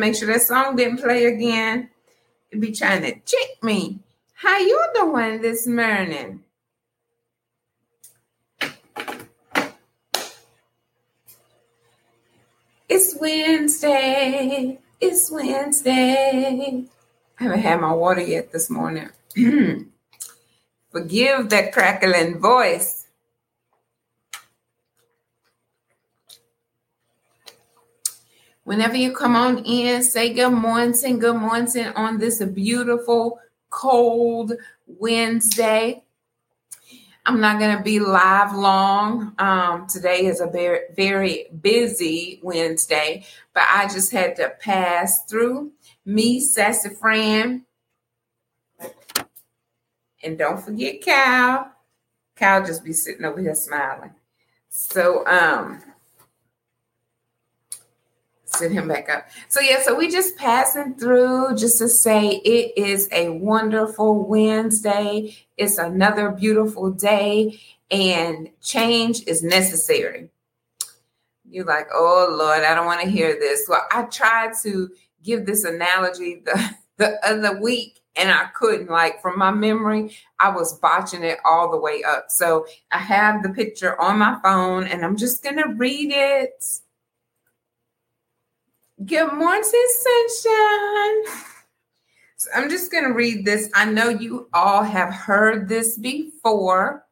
make sure that song didn't play again. It'd be trying to trick me. How you doing this morning? It's Wednesday. It's Wednesday. I haven't had my water yet this morning. Forgive that crackling voice. Whenever you come on in, say good morning, good morning on this beautiful, cold Wednesday. I'm not going to be live long. Um, today is a very, very busy Wednesday, but I just had to pass through me, Sassy Fran. And don't forget Cal. Cal just be sitting over here smiling. So, um, him back up. So yeah, so we just passing through just to say it is a wonderful Wednesday. It's another beautiful day and change is necessary. You're like, oh Lord, I don't want to hear this. Well, I tried to give this analogy the, the other week and I couldn't. Like from my memory, I was botching it all the way up. So I have the picture on my phone and I'm just gonna read it. Good morning, sunshine. So I'm just going to read this. I know you all have heard this before,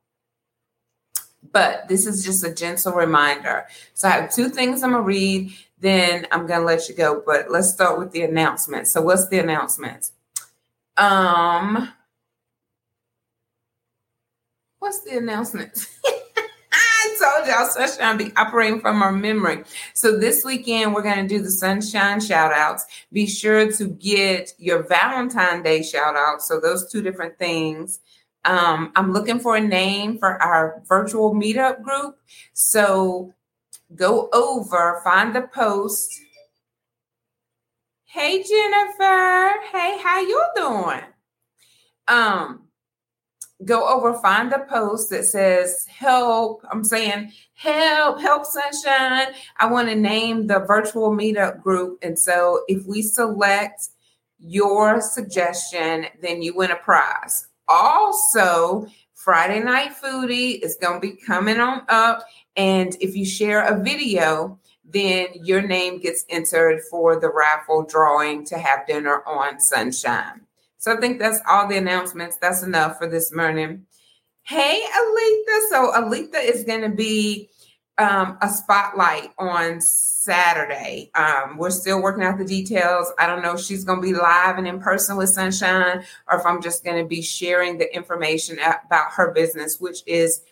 but this is just a gentle reminder. So I have two things I'm going to read, then I'm going to let you go. But let's start with the announcement. So, what's the announcement? Um, what's the announcement? told y'all Sunshine be operating from our memory. So this weekend, we're going to do the Sunshine shout outs. Be sure to get your Valentine Day shout out. So those two different things. Um, I'm looking for a name for our virtual meetup group. So go over, find the post. Hey Jennifer. Hey, how you doing? Um, go over, find the post that says help. I'm saying help, help sunshine. I want to name the virtual meetup group. And so if we select your suggestion, then you win a prize. Also, Friday Night Foodie is going to be coming on up. And if you share a video, then your name gets entered for the raffle drawing to have dinner on Sunshine. So I think that's all the announcements. That's enough for this morning. Hey, Alita. So Alita is going to be um, a spotlight on Saturday. Um, we're still working out the details. I don't know if she's going to be live and in person with Sunshine or if I'm just going to be sharing the information about her business, which is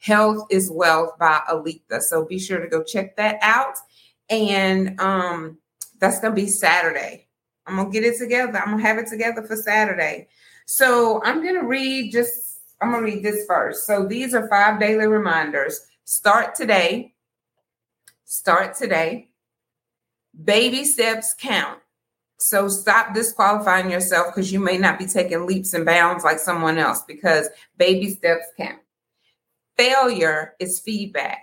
Health is Wealth by Alita. So be sure to go check that out. And um, that's going to be Saturday. I'm gonna get it together. I'm gonna have it together for Saturday. So I'm gonna read just I'm gonna read this first. So these are five daily reminders. Start today. Start today. Baby steps count. So stop disqualifying yourself because you may not be taking leaps and bounds like someone else because baby steps count. Failure is feedback.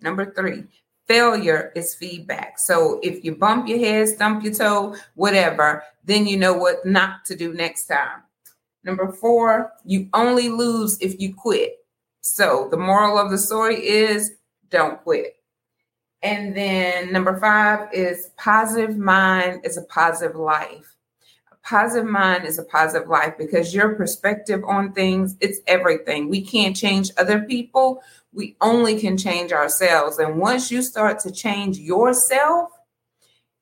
Number three, failure is feedback. So if you bump your head, stump your toe, whatever, then you know what not to do next time. Number four, you only lose if you quit. So the moral of the story is don't quit. And then number five is positive mind is a positive life. Positive mind is a positive life because your perspective on things, it's everything. We can't change other people we only can change ourselves. And once you start to change yourself,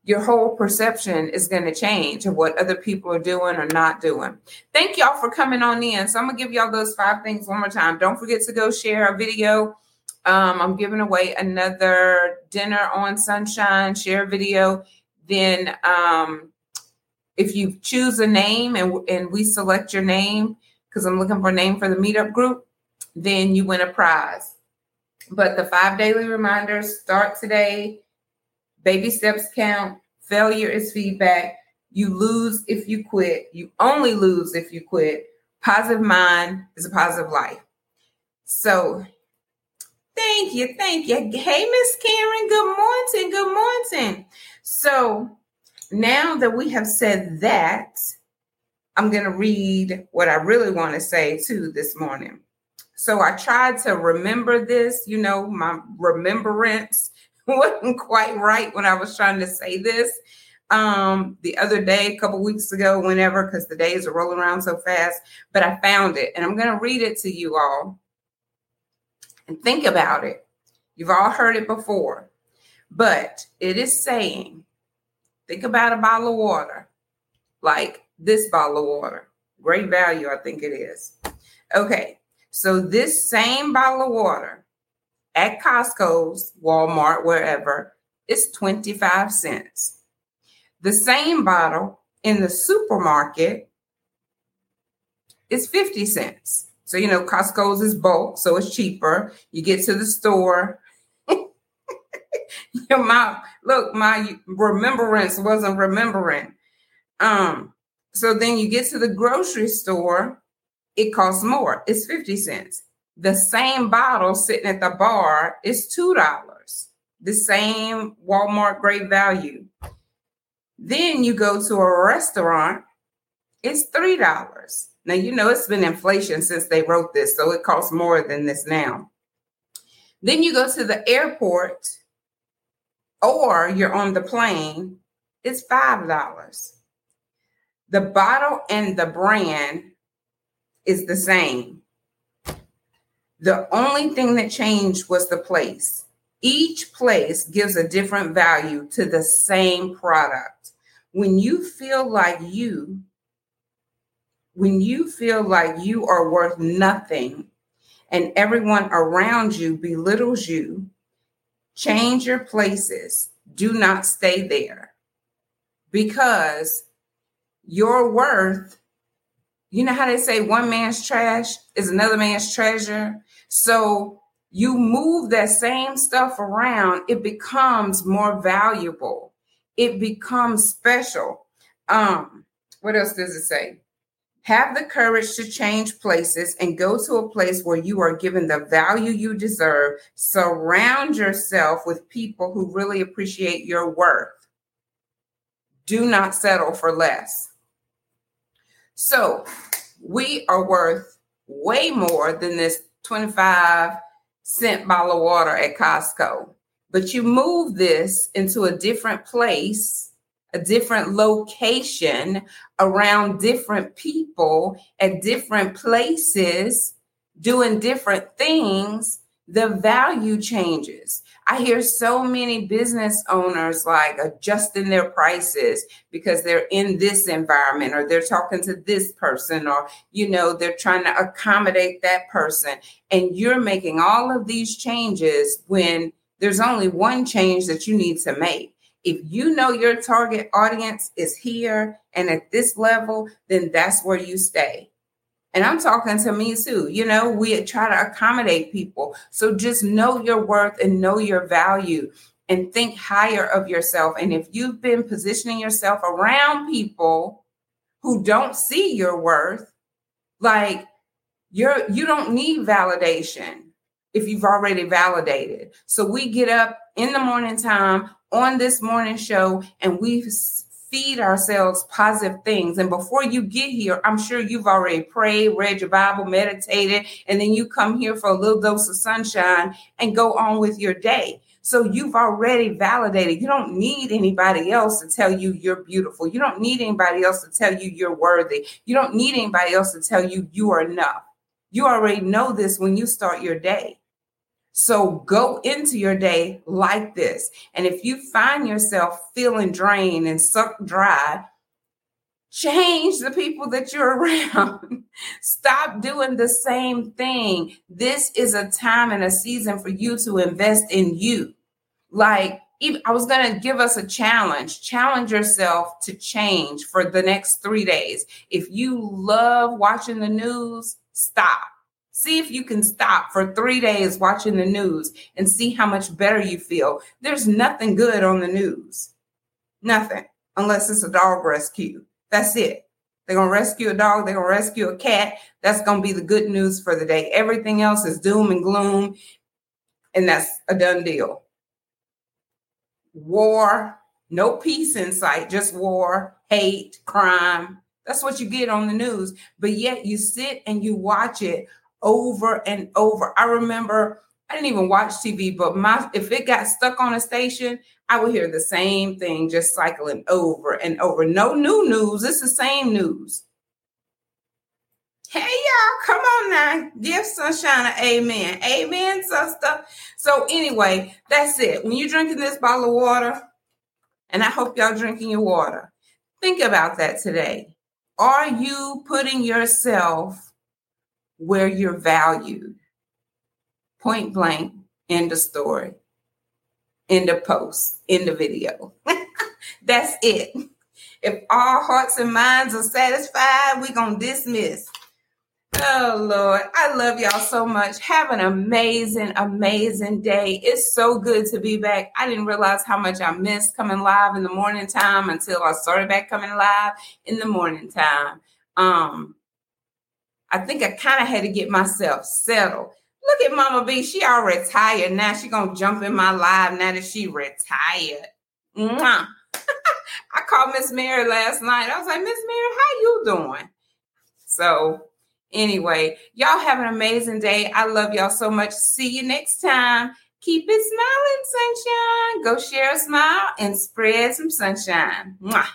your whole perception is going to change of what other people are doing or not doing. Thank y'all for coming on in. So I'm going to give y'all those five things one more time. Don't forget to go share a video. Um, I'm giving away another dinner on sunshine, share video. Then um, if you choose a name and, and we select your name, because I'm looking for a name for the meetup group, then you win a prize. But the five daily reminders start today. Baby steps count. Failure is feedback. You lose if you quit. You only lose if you quit. Positive mind is a positive life. So thank you. Thank you. Hey, Miss Karen. Good morning. Good morning. So now that we have said that, I'm going to read what I really want to say too this morning. So I tried to remember this, you know, my remembrance wasn't quite right when I was trying to say this um the other day, a couple weeks ago, whenever, because the days are rolling around so fast, but I found it and I'm going to read it to you all and think about it. You've all heard it before, but it is saying, think about a bottle of water, like this bottle of water. Great value, I think it is. Okay, so this same bottle of water at Costco's, Walmart, wherever, is 25 cents. The same bottle in the supermarket is 50 cents. So, you know, Costco's is bulk, so it's cheaper. You get to the store. my look, my remembrance wasn't remembering. Um, so then you get to the grocery store, it costs more. It's 50 cents. The same bottle sitting at the bar is $2. The same Walmart great value. Then you go to a restaurant, it's $3. Now, you know, it's been inflation since they wrote this, so it costs more than this now. Then you go to the airport or you're on the plane, it's $5. The bottle and the brand is the same. The only thing that changed was the place. Each place gives a different value to the same product. When you feel like you, when you feel like you are worth nothing and everyone around you belittles you, change your places. Do not stay there because your worth, you know how they say one man's trash is another man's treasure? So you move that same stuff around, it becomes more valuable. It becomes special. Um, what else does it say? Have the courage to change places and go to a place where you are given the value you deserve. Surround yourself with people who really appreciate your worth. Do not settle for less. So, we are worth way more than this 25 cent bottle of water at Costco. But you move this into a different place, a different location around different people at different places, doing different things, the value changes. I hear so many business owners like adjusting their prices because they're in this environment or they're talking to this person or, you know, they're trying to accommodate that person. And you're making all of these changes when there's only one change that you need to make. If you know your target audience is here and at this level, then that's where you stay. And I'm talking to me too. You know, we try to accommodate people. So just know your worth and know your value and think higher of yourself. And if you've been positioning yourself around people who don't see your worth, like you're you don't need validation if you've already validated. So we get up in the morning time on this morning show and we feed ourselves positive things. And before you get here, I'm sure you've already prayed, read your Bible, meditated, and then you come here for a little dose of sunshine and go on with your day. So you've already validated. You don't need anybody else to tell you you're beautiful. You don't need anybody else to tell you you're worthy. You don't need anybody else to tell you you are enough. You already know this when you start your day. So go into your day like this. And if you find yourself feeling drained and sucked dry, change the people that you're around. Stop doing the same thing. This is a time and a season for you to invest in you. Like, I was going to give us a challenge. Challenge yourself to change for the next three days. If you love watching the news, stop See if you can stop for three days watching the news and see how much better you feel. There's nothing good on the news. Nothing, unless it's a dog rescue. That's it. They're going to rescue a dog, they're going to rescue a cat. That's going to be the good news for the day. Everything else is doom and gloom, and that's a done deal. War, No peace in sight, just war, hate, crime. That's what you get on the news. But yet you sit and you watch it over and over. I remember I didn't even watch TV, but my if it got stuck on a station, I would hear the same thing just cycling over and over. No new news. It's the same news. Hey y'all, come on now. Give sunshine an amen. Amen, sister. So anyway, that's it. When you're drinking this bottle of water, and I hope y'all drinking your water. Think about that today. Are you putting yourself where you're valued? Point blank, end of story, end of post, end of video. That's it. If all hearts and minds are satisfied, we're going to dismiss. Oh, Lord. I love y'all so much. Have an amazing, amazing day. It's so good to be back. I didn't realize how much I missed coming live in the morning time until I started back coming live in the morning time. Um, I think I kind of had to get myself settled. Look at Mama B. She all retired now. She gonna jump in my live now that she retired. Mwah. I called Miss Mary last night. I was like, Miss Mary, how you doing? So Anyway, y'all have an amazing day. I love y'all so much. See you next time. Keep it smiling, sunshine. Go share a smile and spread some sunshine. Mwah.